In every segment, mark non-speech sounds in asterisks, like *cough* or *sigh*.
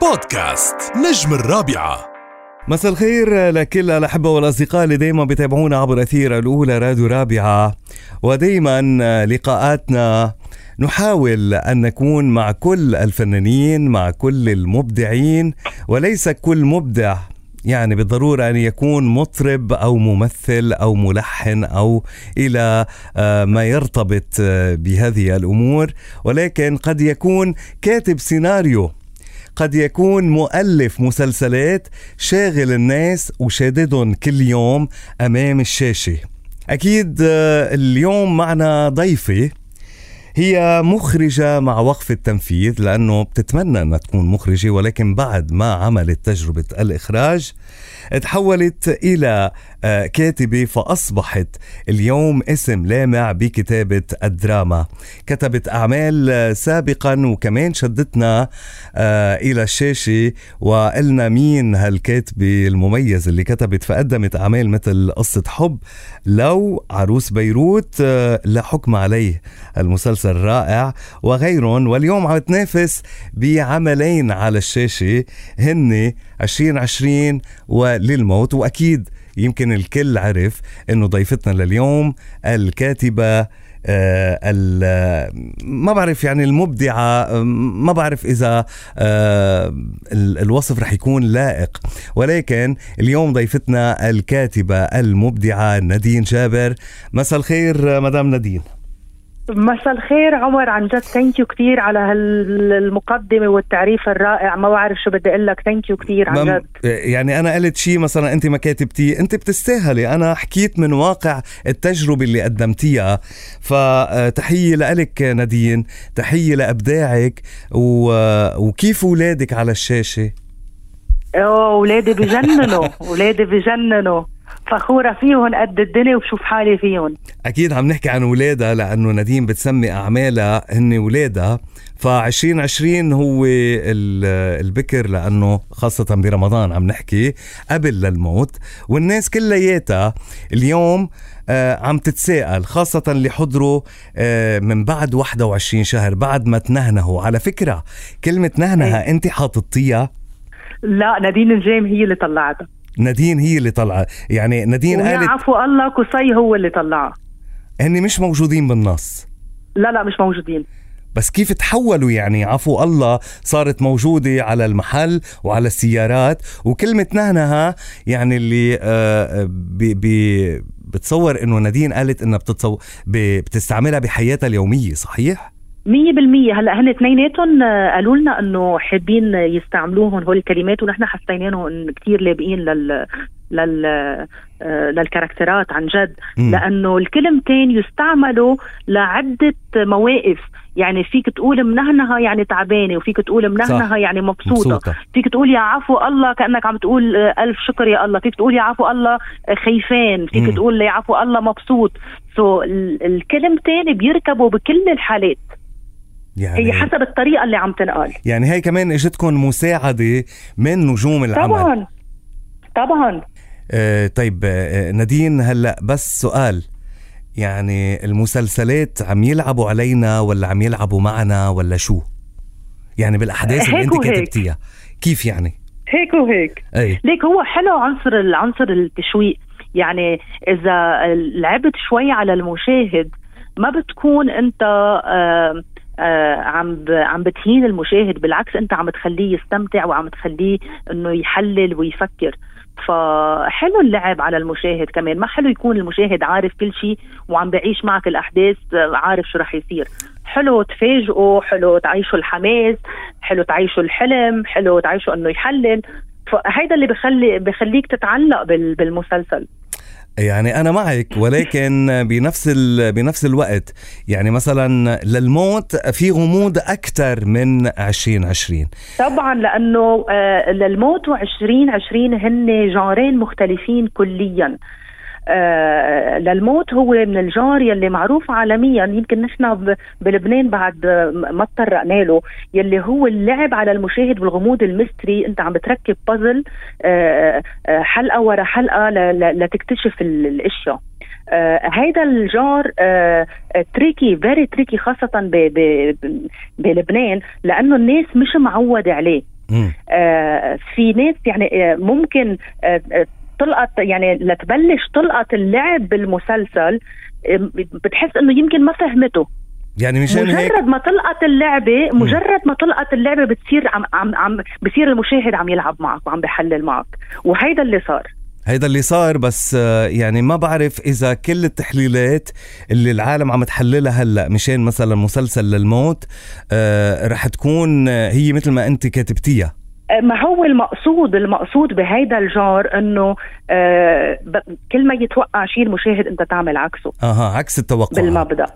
بودكاست نجم الرابعة. مساء الخير لكل الأحبة والأصدقاء اللي دايما بيتابعونا عبر أثير الأولى راديو رابعة. ودايما لقاءاتنا نحاول أن نكون مع كل الفنانين مع كل المبدعين وليس كل مبدع يعني بالضرورة أن يكون مطرب أو ممثل أو ملحن أو إلى آه، ما يرتبط آه، بهذه الأمور. ولكن قد يكون كاتب سيناريو قد يكون مؤلف مسلسلات شاغل الناس وشاددهم كل يوم أمام الشاشة. أكيد آه، اليوم معنا ضيفة. هي مخرجة مع وقف التنفيذ لأنه بتتمنى أنها تكون مخرجة ولكن بعد ما عملت تجربة الإخراج تحولت إلى آه، كاتبة فأصبحت اليوم اسم لامع بكتابة الدراما. كتبت أعمال آه، سابقا وكمان شدتنا آه، إلى الشاشة. وقلنا مين هالكاتبة المميز اللي كتبت. فقدمت أعمال مثل قصة حب لو عروس بيروت لا حكم عليه المسلسل. رائع وغيرهم واليوم عم تنافس بعملين على الشاشة هن 2020 وللموت وأكيد يمكن الكل عرف إنه ضيفتنا لليوم الكاتبة آه ما بعرف يعني المبدعة ما بعرف إذا آه الوصف رح يكون لائق. ولكن اليوم ضيفتنا الكاتبة المبدعة نادين جابر. مساء الخير مدام نادين. مساء الخير عمر. عن جد thank you كثير على هالمقدمة والتعريف الرائع. ما بعرف شو بدي أقول لك thank you كثير عن جد. يعني أنا قلت شيء مثلا أنت ما كاتبتيه. أنت بتستاهلي. أنا حكيت من واقع التجربة اللي قدمتيها. فتحية لك نادين. تحية لأبداعك. و... وكيف أولادك على الشاشة؟ أوه أولادي بجننوا. *laughs* أولادي بجننوا. فخورة فيهم قد الدنيا وبشوف حالي فيهم. أكيد عم نحكي عن ولادها لأنه نديم بتسمي أعمالها هن ولادها. ف 2020 هو البكر لأنه خاصة برمضان عم نحكي قبل للموت. والناس كلياتها اليوم آه عم تتساءل خاصة اللي حضروا آه من بعد 21 شهر بعد ما تنهنهوا. على فكرة كلمة نهنها أيه. أنت حاططيها؟ لا نادين الجيم هي اللي طلعتها. نادين هي اللي طلعت. يعني نادين قالت عفو الله قصي هو اللي طلعها. هن مش موجودين بالنص. لا لا مش موجودين. بس كيف تحولوا يعني؟ عفو الله صارت موجودة على المحل وعلى السيارات وكلمة نهنها يعني اللي آه بي بي بتصور إنه نادين قالت إنها بتتصور بتستعملها بحياتها اليومية صحيح؟ مية بالمية. هلأ هن اثنيناتهم آه، قالوا لنا إنه حابين يستعملوهم هول الكلمات ونحن حسيناهم كثير لابقين لل لل آه، للكاركترات عن جد. م. لأنه الكلمتين يستعملوا لعدة مواقف. يعني فيك تقول منهنها يعني تعبانة وفيك تقول منهنها يعني مبسوطة. مبسوطة. فيك تقول يا عفو الله كأنك عم تقول آه، ألف شكر يا الله. فيك تقول يا عفو الله خيفان. فيك م. تقول يا عفو الله مبسوط. سو الكلمتين بيركبوا بكل الحالات. يعني هي حسب الطريقة اللي عم تنقال يعني هي كمان إجتكم مساعدة من نجوم العمل. طبعا. طبعا. آه طيب آه نادين هلأ بس سؤال. يعني المسلسلات عم يلعبوا علينا ولا عم يلعبوا معنا ولا شو؟ يعني بالأحداث اللي أنت كتبتيها كيف يعني؟ هيك وهيك. أي. ليك هو حلو عنصر العنصر التشويق. يعني إذا لعبت شوي على المشاهد ما بتكون أنت آه آه عم عم بتهين المشاهد بالعكس أنت عم تخليه يستمتع وعم تخليه إنه يحلل ويفكر. فحلو اللعب على المشاهد كمان. ما حلو يكون المشاهد عارف كل شيء وعم بعيش معك الأحداث عارف شو رح يصير. حلو تفاجئه حلو تعيشوا الحماس حلو تعيشوا الحلم حلو تعيشوا إنه يحلل. فهيدا اللي بخلي بخليك تتعلق بالمسلسل. يعني أنا معك ولكن بنفس بنفس الوقت يعني مثلا للموت في غموض أكثر من 2020 طبعا لأنه آه، للموت و2020 هن جارين مختلفين كليا. للموت هو من الجار يلي معروف عالميا. يمكن نحن بلبنان بعد ما تطرقنا له يلي هو اللعب على المشاهد والغموض المستري. انت عم بتركب بازل آه، آه، حلقة ورا حلقة لتكتشف الأشياء. آه هيدا الجار آه تريكي فيري تريكي خاصة بلبنان لأنه الناس مش معودة عليه. في ناس يعني ممكن تلقط يعني لتبلش تلقط اللعب بالمسلسل بتحس إنه يمكن ما فهمته. يعني مشان مجرد هيك؟ ما تلقط اللعبة مجرد ما تلقط اللعبة بتصير عم عم عم بصير المشاهد عم يلعب معك وعم بحلل معك. وهيدا اللي صار. هيدا اللي صار بس يعني ما بعرف إذا كل التحليلات اللي العالم عم تحللها هلأ مشان مثلا مسلسل للموت آه، رح تكون هي مثل ما أنت كاتبتيها. ما هو المقصود المقصود بهيدا الجار إنه آه كل ما يتوقع شيء المشاهد أنت تعمل عكسه. أها عكس التوقع. بالمبدأ.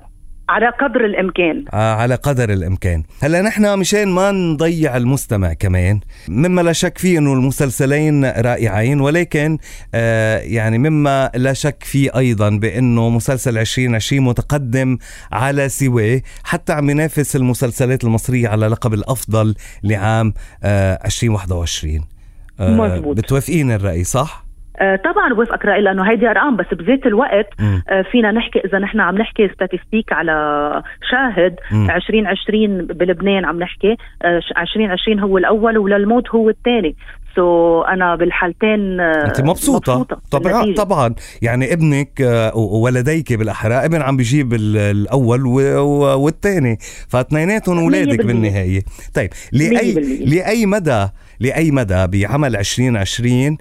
على قدر الإمكان. آه على قدر الإمكان. هلا نحن مشان ما نضيع المستمع كمان مما لا شك فيه إنه المسلسلين رائعين ولكن آه يعني مما لا شك فيه أيضا بإنه مسلسل 2020 متقدم على سواه حتى عم ينافس المسلسلات المصرية على لقب الأفضل لعام آه 2021 آه مزبوط. بتوافقين الرأي صح؟ طبعا بوافقك رأي لأنه هيدي أرقام بس بذات الوقت آه فينا نحكي إذا نحن عم نحكي ستاتستيك على شاهد م. 2020 بلبنان عم نحكي آه 2020 هو الأول وللموت هو الثاني. سو so أنا بالحالتين آه، أنت مبسوطة, مبسوطة. طبعا طبعا. يعني ابنك وولديك بالأحرى ابن عم بيجيب الأول والثاني فاثنيناتهم اولادك بالنهاية. طيب لاي لأي مدى لأي مدى؟ بعمل 2020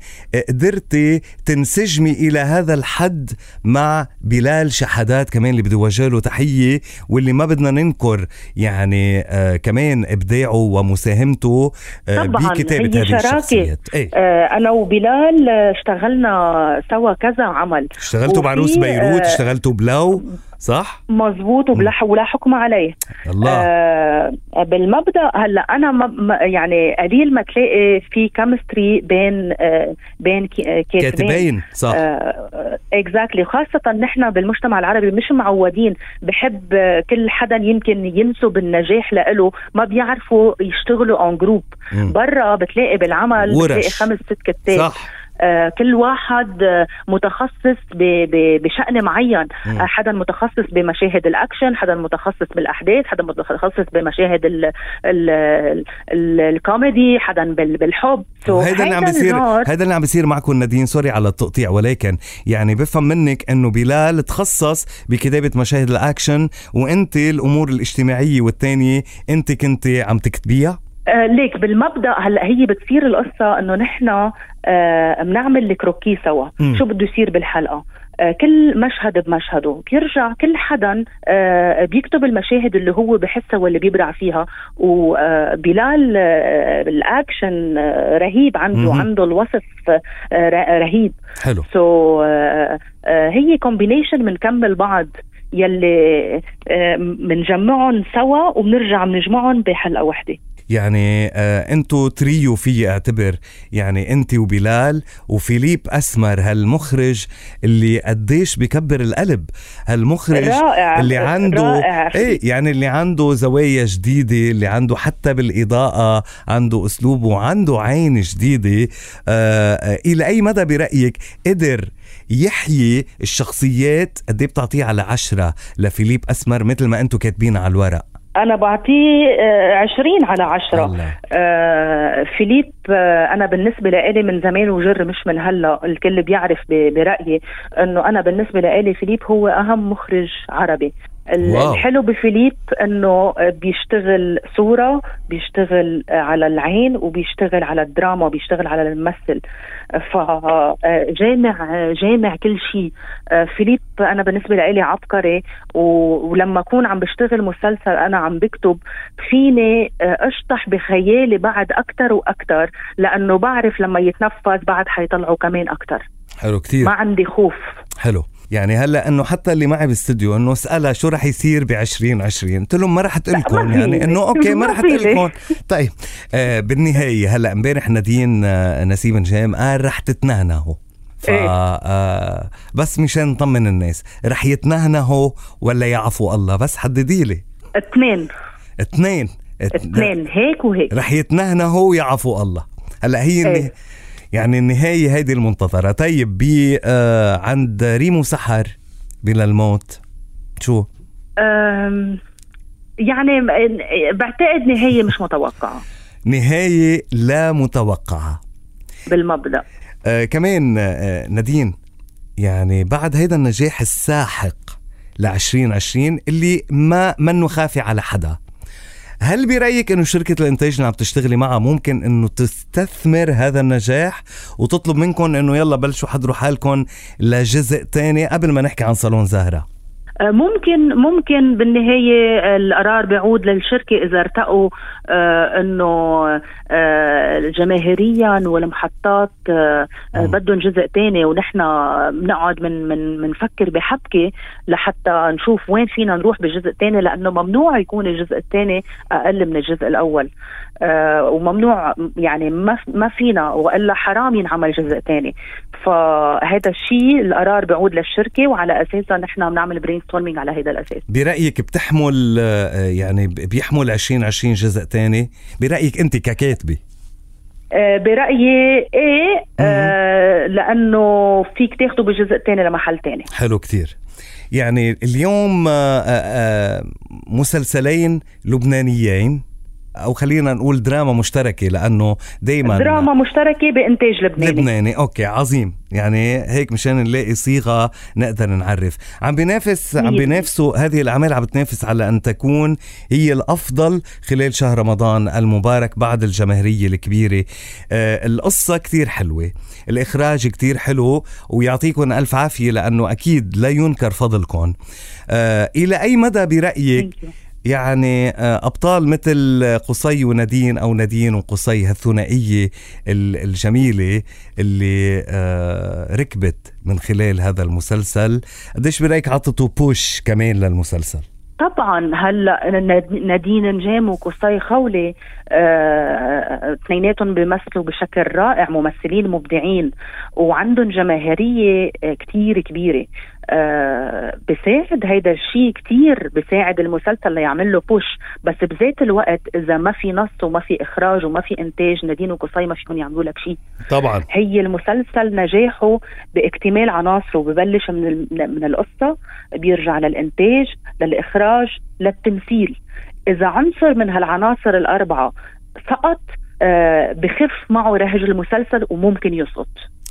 قدرتي تنسجمي إلى هذا الحد مع بلال شحادات كمان اللي بدي وجه له تحية واللي ما بدنا ننكر. يعني آه كمان إبداعه ومساهمته آه بكتابة هذه الشخصيات. إيه؟ آه أنا وبلال اشتغلنا سوا كذا عمل. اشتغلتوا بعروس بيروت آه اشتغلتوا بلو صح؟ مزبوط ولا ولا حكم عليه. الله. آه بالمبدأ هلا أنا ما يعني قليل ما تلاقي في chemistry بين آه بين آه، كاتبين. صح. exactly آه خاصة نحن بالمجتمع العربي مش معودين. بحب آه، كل حدا يمكن ينسب النجاح له ما بيعرفوا يشتغلوا en groupe برا بتلاقي بالعمل ورش. بتلاقي خمس ست كتاب. صح. آه، كل واحد آه، متخصص بشأن معين. آه، حدا متخصص بمشاهد الأكشن حدا متخصص بالأحداث حدا متخصص بمشاهد ال ال ال الكوميدي حدا بالحب. هيدا اللي عم بيصير هيدا اللي عم بيصير معكم نادين. sorry على التقطيع ولكن يعني بفهم منك إنه بلال تخصص بكتابة مشاهد الأكشن وأنت الأمور الاجتماعية والثانيه أنت كنت عم تكتبيها؟ آه ليك بالمبدأ هلا هي بتصير القصة إنه نحن آه بنعمل ال croquis سوا. م. شو بده يصير بالحلقة؟ آه كل مشهد بمشهده. بيرجع كل حدا بيكتب المشاهد اللي هو بحسها واللي بيبرع فيها. وبلال بالاكشن آه رهيب عنده م. عنده الوصف رهيب. حلو. so, so, هي combination بنكمل بعض يلي بنجمعهم سوا وبنرجع بنجمعهم بحلقة وحدة. يعني آه انتو تريو في اعتبر يعني انت وبلال وفيليب أسمر هالمخرج اللي قديش بكبر القلب هالمخرج رائع اللي عنده رائع. إيه يعني اللي عنده زوايا جديدة اللي عنده حتى بالإضاءة عنده أسلوب وعنده عين جديدة آه, إلى أي مدى برأيك قدر يحيي الشخصيات قد إيه بتعطيه على عشرة لفيليب أسمر مثل ما أنتم كاتبين على الورق أنا بعطيه آه، عشرين على عشرة. آه فيليب آه أنا بالنسبة لإلي من زمان وجر مش من هلا الكل بيعرف برأيي إنه أنا بالنسبة لإلي فيليب هو أهم مخرج عربي. wow. الحلو بفيليب إنه بيشتغل صورة بيشتغل على العين وبيشتغل على الدراما وبيشتغل على الممثل. فجامع جامع كل شيء. فيليب أنا بالنسبة لي عبقري ولما أكون عم بشتغل مسلسل أنا عم بكتب فيني أشطح بخيالي بعد أكثر وأكثر لأنه بعرف لما يتنفذ بعد حيطلعوا كمان أكثر حلو كثير ما عندي خوف. حلو. يعني هلا إنه حتى اللي معي بالاستوديو إنه اسالها شو رح يصير ب 2020 قلت لهم ما رح تقول لكم يعني إنه أوكي ما رح *laughs* تقول لكم طيب آه بالنهاية هلا إمبارح نادين آه نسيم نجام قال رح تتنهنهوا. ف إيه؟ آه بس مشان نطمن الناس رح يتنهنهوا ولا يعفو الله؟ بس حددي لي. اثنين. اثنين. اثنين. هيك وهيك. رح يتنهنهوا ويعفو الله. هلا هي إيه؟ يعني النهاية هيدي المنتظرة. طيب بي آه عند ريمو سحر بلا الموت شو؟ يعني بعتقد نهاية مش متوقعة. نهاية لا متوقعة. بالمبدأ. آه كمان آه نادين يعني بعد هيدا النجاح الساحق ل 2020 اللي ما منه خافي على حدا. هل برأيك إنه شركة الإنتاج اللي عم تشتغلي معها ممكن إنه تستثمر هذا النجاح وتطلب منكم إنه يلا بلشوا حضروا حالكم لجزء تاني قبل ما نحكي عن صالون زهرة؟ آه، ممكن ممكن بالنهاية القرار بيعود للشركة إذا ارتقوا آه، إنه آه، جماهيريا والمحطات بدهم جزء تاني ونحن بنقعد من من بنفكر بحبكة لحتى نشوف وين فينا نروح بالجزء الثاني لأنه ممنوع يكون الجزء الثاني أقل من الجزء الأول. وممنوع يعني ما ما فينا وإلا حرام ينعمل جزء ثاني فهذا الشيء القرار بيعود للشركة وعلى أساسها نحن بنعمل brainstorming على هذا الأساس. برأيك بتحمل آه، يعني بيحمل 2020 جزء ثاني برأيك أنت ككاتبة؟ آه، برأيي إيه آه لأنه فيك تاخده بالجزء الثاني لمحل ثاني حلو كثير يعني اليوم آه، مسلسلين لبنانيين. أو خلينا نقول دراما مشتركة لأنه دائما دراما مشتركة بإنتاج لبناني. لبناني. أوكي عظيم. يعني هيك مشان نلاقي صيغة نقدر نعرف. عم بينافس عم بينافسوا هذه الاعمال عم بتنافس على أن تكون هي الأفضل خلال شهر رمضان المبارك بعد الجماهيرية الكبيرة. آه القصة كثير حلوة. الإخراج كثير حلو ويعطيكم ألف عافية لأنه أكيد لا ينكر فضلكم. آه إلى أي مدى برأيك يعني آه، أبطال مثل قصي ونادين أو نادين وقصي هالثنائية الجميلة اللي آه، ركبت من خلال هذا المسلسل. قديش برأيك عطته بوش كمان للمسلسل؟ طبعا هلا نادين نجام وقصي خولي آه، اثنيناتهم آه بيمثلوا بشكل رائع ممثلين مبدعين وعندهم جماهيرية كتير كبيرة. آه بساعد هيدا الشيء كتير بساعد المسلسل ليعمل له بوش بس بذات الوقت إذا ما في نص وما في إخراج وما في إنتاج نادين وقصي ما فيهم يعملوا لك شيء طبعا. هي المسلسل نجاحه باكتمال عناصره ببلش من من القصة بيرجع للإنتاج للإخراج للتمثيل. إذا عنصر من هالعناصر الأربعة سقط آه بخف معه رهج المسلسل وممكن يسقط.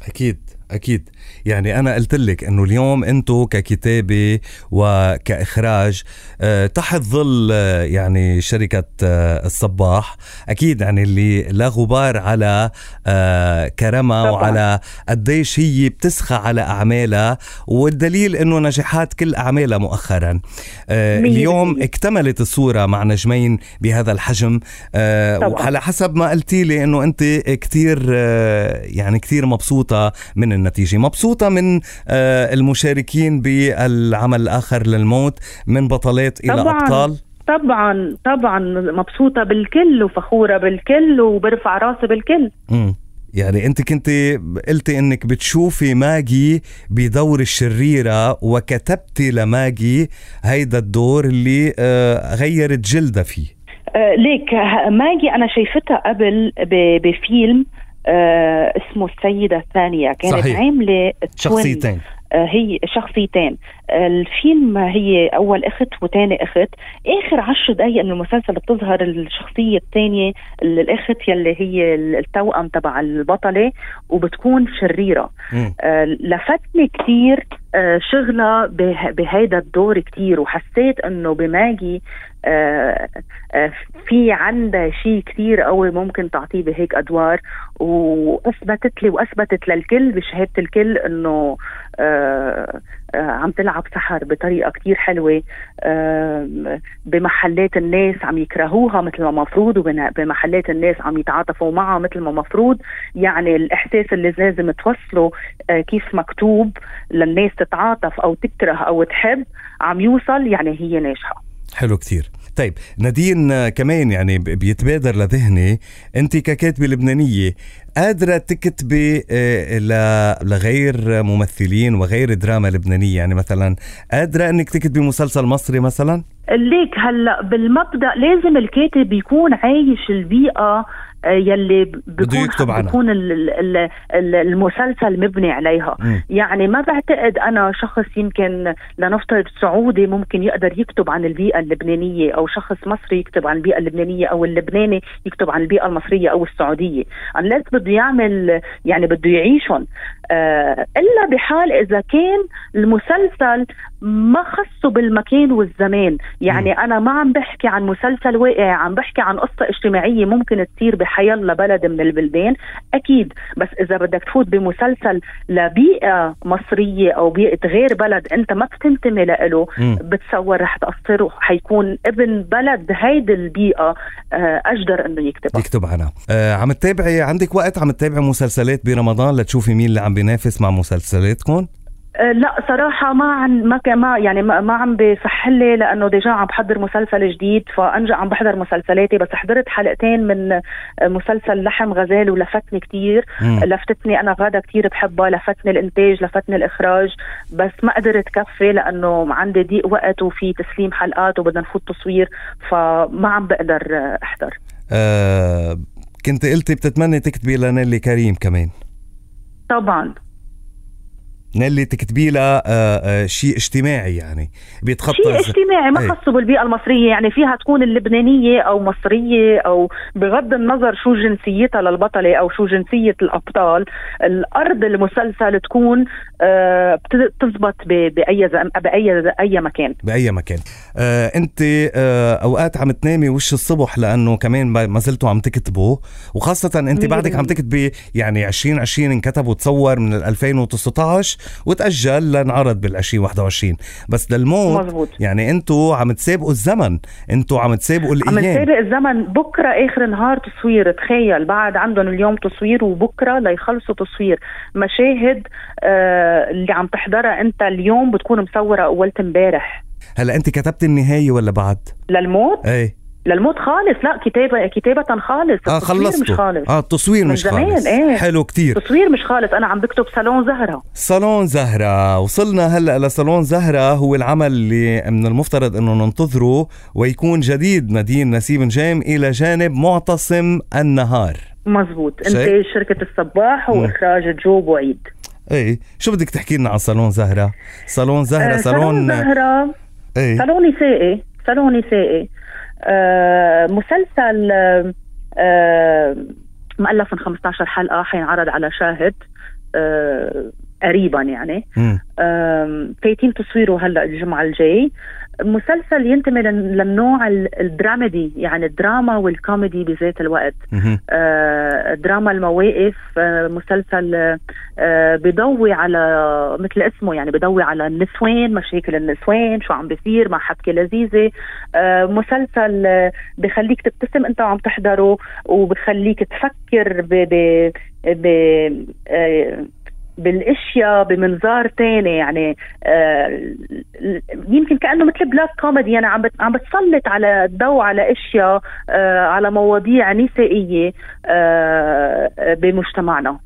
أكيد. أكيد. يعني أنا قلت لك إنه اليوم أنتم ككتابة وكإخراج آه، تحت ظل آه، يعني شركة آه، الصباح. أكيد يعني اللي لا غبار على كرمها وعلى قديش هي بتسخى على أعمالها والدليل إنه نجاحات كل أعمالها مؤخرا. اليوم اكتملت الصورة مع نجمين بهذا الحجم. وعلى حسب ما قلتي لي إنه أنت كثير يعني كثير مبسوطة من النتيجة مبسوطة من آه، المشاركين بالعمل الآخر للموت من بطلات إلى طبعاً. أبطال طبعا طبعا مبسوطة بالكل وفخورة بالكل وبرفع راسي بالكل م. يعني أنت كنت قلتي إنك بتشوفي ماجي بدور الشريرة وكتبتي لماجي هيدا الدور اللي آه، غيرت جلدها فيه آه ليك ماجي أنا شايفتها قبل بفيلم آه اسمه السيدة الثانية. كانت صحيح. عاملة شخصيتين. آه هي شخصيتين. آه الفيلم هي أول أخت وثاني أخت. آخر عشر دقايق من المسلسل بتظهر الشخصية الثانية الأخت يلي هي التوأم تبع البطلة وبتكون شريرة. آه لفتني كثير آه شغلة بهيدا الدور كثير وحسيت إنه بماجي في عندها شيء كثير قوي ممكن تعطيه بهيك أدوار وأثبتت لي وأثبتت للكل بشهادة الكل إنه آه آه عم تلعب سحر بطريقة كثير حلوة. آه بمحلات الناس عم يكرهوها مثل ما مفروض وبمحلات الناس عم يتعاطفوا معها مثل ما مفروض. يعني الإحساس اللي لازم توصله آه كيف مكتوب للناس تتعاطف أو تكره أو تحب عم يوصل يعني هي ناجحة. حلو كتير طيب نادين كمان يعني بيتبادر لذهني. انت ككاتبة لبنانية قادرة تكتبي آه، لغير ممثلين وغير دراما لبنانية. يعني مثلا قادرة إنك تكتبي مسلسل مصري مثلا؟ ليك هلأ بالمبدأ لازم الكاتب يكون عايش البيئة يلي بيكون بيكون المسلسل مبني عليها. م. يعني ما بعتقد أنا شخص يمكن لنفترض سعودي ممكن يقدر يكتب عن البيئة اللبنانية أو شخص مصري يكتب عن البيئة اللبنانية أو اللبناني يكتب عن البيئة المصرية أو السعودية. unless بده يعمل يعني بده يعيشهم. إلا بحال إذا كان المسلسل ما خصه بالمكان والزمان. يعني م. أنا ما عم بحكي عن مسلسل واقع عم بحكي عن قصة اجتماعية ممكن تصير بحيلا بلد من البلدان أكيد. بس إذا بدك تفوت بمسلسل لبيئة مصرية أو بيئة غير بلد أنت ما بتنتمي له بتصور رح تأثره. حيكون ابن بلد هيدي البيئة آه، أجدر إنه يكتبها. يكتب عنها آه عم تتابعي عندك وقت عم تتابعي مسلسلات برمضان لتشوفي مين اللي عم بينافس مع مسلسلاتكم؟ أه، لا صراحة ما عن ما ما يعني ما, ما عم بصح لي لأنه ديجا عم بحضر مسلسل جديد فأنجا عم بحضر مسلسلاتي بس حضرت حلقتين من أه، مسلسل لحم غزال ولفتني كتير. مم. لفتتني أنا غادة كتير بحبها لفتني الإنتاج لفتني الإخراج بس ما قدرت كفي لأنه عندي ضيق وقت وفي تسليم حلقات وبدنا نفوت تصوير فما عم بقدر أه، أحضر. أه كنت قلتي بتتمني تكتبي لنيلي كريم كمان. طبعا نيلي تكتبي لها آه، آه، شيء اجتماعي يعني بيتخطى شيء اجتماعي ما خصه بالبيئة المصرية يعني فيها تكون اللبنانية أو مصرية أو بغض النظر شو جنسيتها للبطلة أو شو جنسية الأبطال الأرض المسلسل تكون آه، بتزبط بأي بأي أي مكان. بأي مكان. آه أنت آه أوقات عم تنامي وش الصبح لأنه كمان ما زلتوا عم تكتبوا وخاصة أنت بعدك عم تكتبي يعني 2020 انكتب وتصور من 2019 وتأجل لنعرض بال 2021 بس للموت مزبوط. يعني أنتوا عم تسابقوا الزمن. أنتوا عم تسابقوا الأيام. عم نسابق الزمن. بكرة آخر نهار تصوير. تخيل بعد عندهم اليوم تصوير وبكرة ليخلصوا تصوير. مشاهد آه اللي عم تحضرها انت اليوم بتكون مصورة اولت امبارح. هلا انت كتبت النهاية ولا بعد؟ للموت؟ إيه. للموت خالص لا كتابه كتابة خالص آه خلصته مش خالص. آه التصوير مش زمان خالص. إيه. حلو كتير. تصوير مش خالص. أنا عم بكتب صالون زهرة. صالون زهرة. وصلنا هلأ لصالون زهرة. هو العمل اللي من المفترض إنه ننتظره ويكون جديد. مدين نسيم جيم إلى جانب معتصم النهار. مزبوط. انتاج شركة الصباح وإخراج جوب وعيد إيه. شو بدك تحكي لنا عن صالون زهرة؟ صالون زهرة آه صالون زهرة. إيه. صالون نسائي. صالون نسائي. مسلسل آه، مؤلف من 15 حلقة حينعرض على شاهد آه، قريبا يعني. فايتين تصويره هلأ الجمعة الجاي. مسلسل ينتمي للنوع الدراميدي يعني الدراما والكوميدي بذات الوقت. آه دراما المواقف آه مسلسل آه بضوي على مثل اسمه يعني بضوي على النسوان مشاكل النسوان شو عم بيصير مع حبكة لذيذة. آه مسلسل آه بخليك تبتسم انت وعم تحضره وبخليك تفكر ب ب ب آه بالاشياء بمنظار تاني يعني آه يمكن كأنه مثل black comedy أنا عم عم بتسلط على الضوء على أشياء آه على مواضيع نسائية آه بمجتمعنا.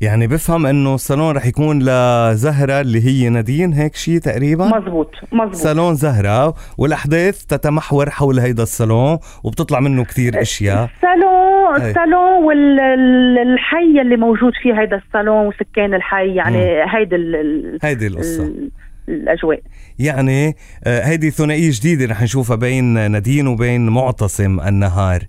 يعني بفهم إنه الصالون رح يكون لزهرة اللي هي نادين هيك شيء تقريبا؟ مزبوط مزبوط. صالون زهرة والأحداث تتمحور حول هيدا الصالون وبتطلع منه كثير أشياء. الصالون الصالون والحي اللي موجود فيه هيدا الصالون وسكان الحي يعني هيدي هيدي القصة. الأجواء. يعني آه، هيدي ثنائية جديدة رح نشوفها بين نادين وبين معتصم النهار.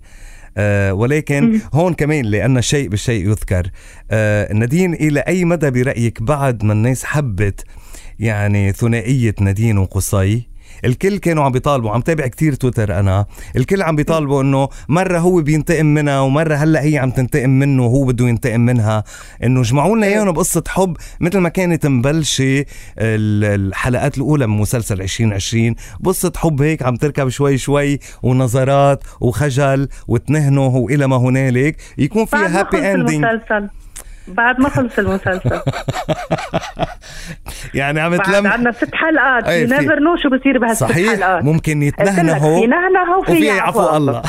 ولكن هون كمان لأن الشيء بالشيء يذكر. آه نادين إلى أي مدى برأيك بعد ما الناس حبت يعني ثنائية نادين وقصي؟ الكل كانوا عم بيطالبوا. عم تابع كتير تويتر أنا. الكل عم بيطالبوا إنه مرة هو بينتقم منها ومرة هلأ هي عم تنتقم منه وهو بده ينتقم منها. إنه جمعوا لنا إياهم بقصة حب مثل ما كانت مبلشة الحلقات الأولى من مسلسل 2020 قصه حب هيك عم تركب شوي شوي ونظرات وخجل وتنهنه وإلى ما هنالك. يكون فيها happy ending بعد ما خلص المسلسل. *laughs* يعني عم تلم عندنا ست حلقات. you never know شو بصير بهالست صحيح حلقات. ممكن يتنهنهوا ينهنهوا وفي يعفو الله.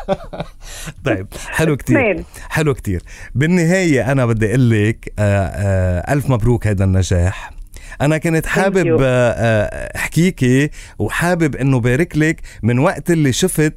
*laughs* طيب حلو كتير. حلو كتير. بالنهاية أنا بدي أقول لك آه، آه، ألف مبروك هذا النجاح. أنا كنت حابب آه، احكيكي وحابب إنه بارك لك من وقت اللي شفت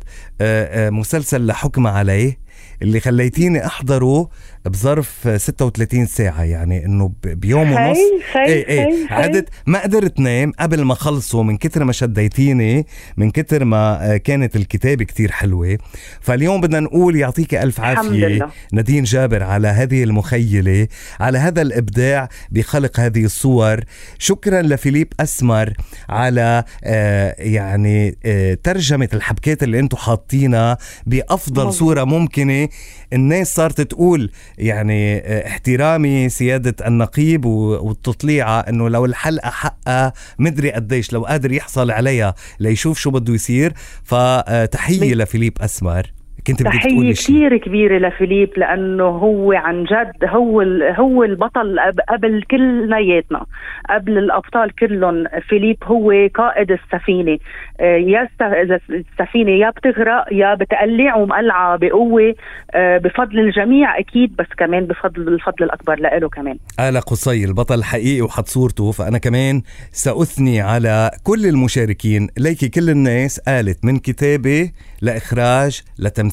مسلسل لحكم عليه. اللي خليتيني أحضره بظرف 36 ساعة يعني إنه بيوم ونص. اي اي عدت ما قدرت نام قبل ما خلصوا من كتر ما شديتيني من كتر ما كانت الكتابة كتير حلوة. فاليوم بدنا نقول يعطيك ألف عافية نادين جابر على هذه المخيلة على هذا الإبداع بخلق هذه الصور. شكرا لفيليب أسمر على آه يعني آه ترجمة الحبكات اللي أنتم حاطينها بأفضل مم. صورة ممكنة. الناس صارت تقول يعني آه، احترامي سيادة النقيب والتطليعة إنه لو الحلقة حقها مدري قديش لو قادر يحصل عليها ليشوف شو بده يصير. فتحية لفيليب أسمر. كنت بدك تحية كثير كبيرة لفيليب لأنه هو عن جد هو هو البطل قبل كلياتنا قبل الأبطال كلهم. فيليب هو قائد السفينة. آه، يا إذا السفينة يا بتغرق يا بتقلع ومقلعة بقوة آه، بفضل الجميع أكيد بس كمان بفضل الفضل الأكبر لإله كمان. آلا قصي البطل الحقيقي وحط صورته. فأنا كمان سأثني على كل المشاركين ليكي كل الناس قالت من كتابة لإخراج لتمثيل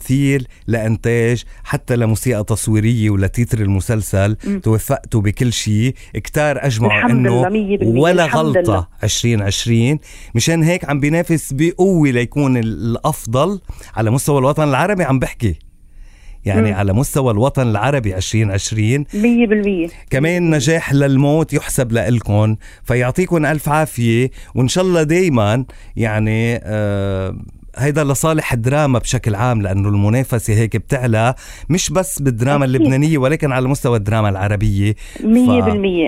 لإنتاج حتى لموسيقى تصويرية ولتيتر المسلسل. م. توفقتوا بكل شيء. كتار أجمعوا إنه ولا غلطة لله. 2020 مشان هيك عم بينافس بقوة ليكون الأفضل على مستوى الوطن العربي عم بحكي. يعني م. على مستوى الوطن العربي 2020 100% كمان نجاح للموت يحسب لكم فيعطيكم ألف عافية. وإن شاء الله دايما يعني آه هيدا لصالح الدراما بشكل عام لأنه المنافسة هيك بتعلى مش بس بالدراما أكيد. اللبنانية ولكن على مستوى الدراما العربية 100% ف...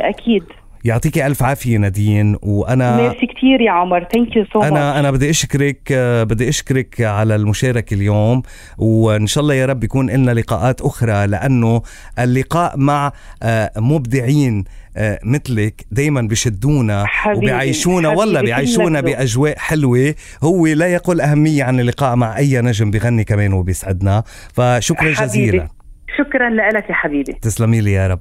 أكيد يعطيك ألف عافية نادين وأنا ميرسي كثير يا عمر. thank you so أنا أنا بدي أشكرك بدي أشكرك على المشاركة اليوم وإن شاء الله يا رب يكون لنا لقاءات أخرى لأنه اللقاء مع آه، مبدعين آه، مثلك دايما بشدونا وبيعيشونا والله بيعيشونا بأجواء حلوة. هو لا يقل أهمية عن اللقاء مع أي نجم بغني كمان وبيسعدنا. فشكرا حبيبي. جزيلا. شكرا لك يا حبيبي. تسلمي لي يا رب.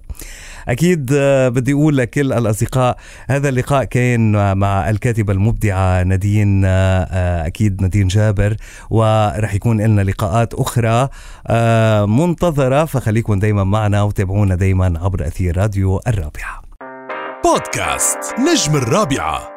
أكيد آه، بدي أقول لكل الأصدقاء هذا اللقاء كان مع الكاتبة المبدعة نادين آه، أكيد نادين جابر ورح يكون لنا لقاءات أخرى آه، منتظرة فخليكم دائما معنا وتابعونا دائما عبر أثير راديو الرابعة. بودكاست نجم الرابعة.